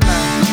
Demo.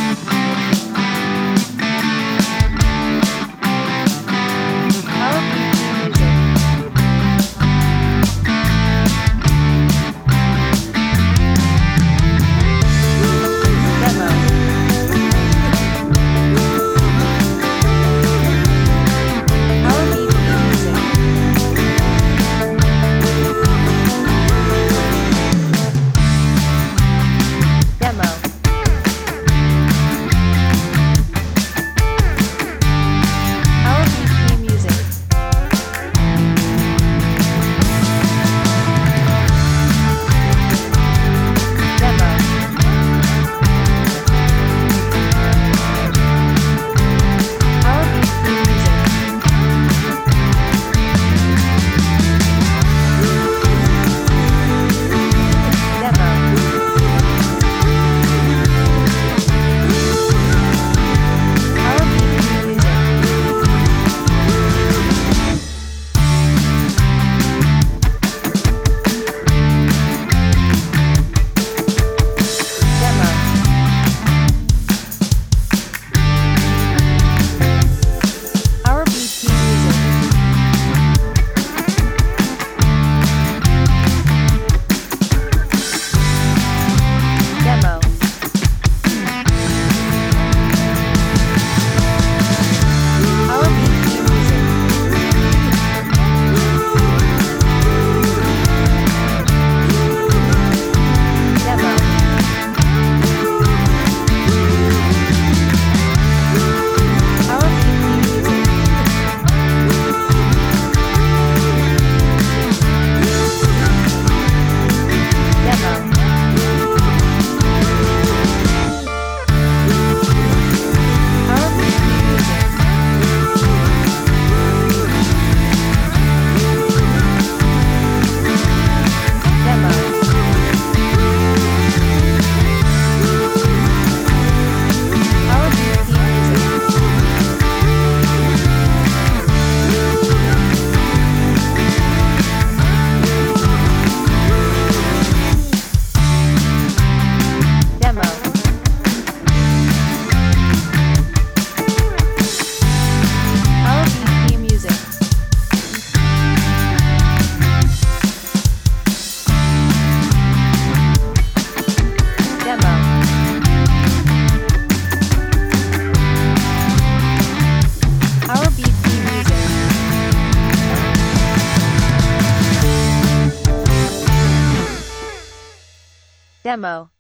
Demo.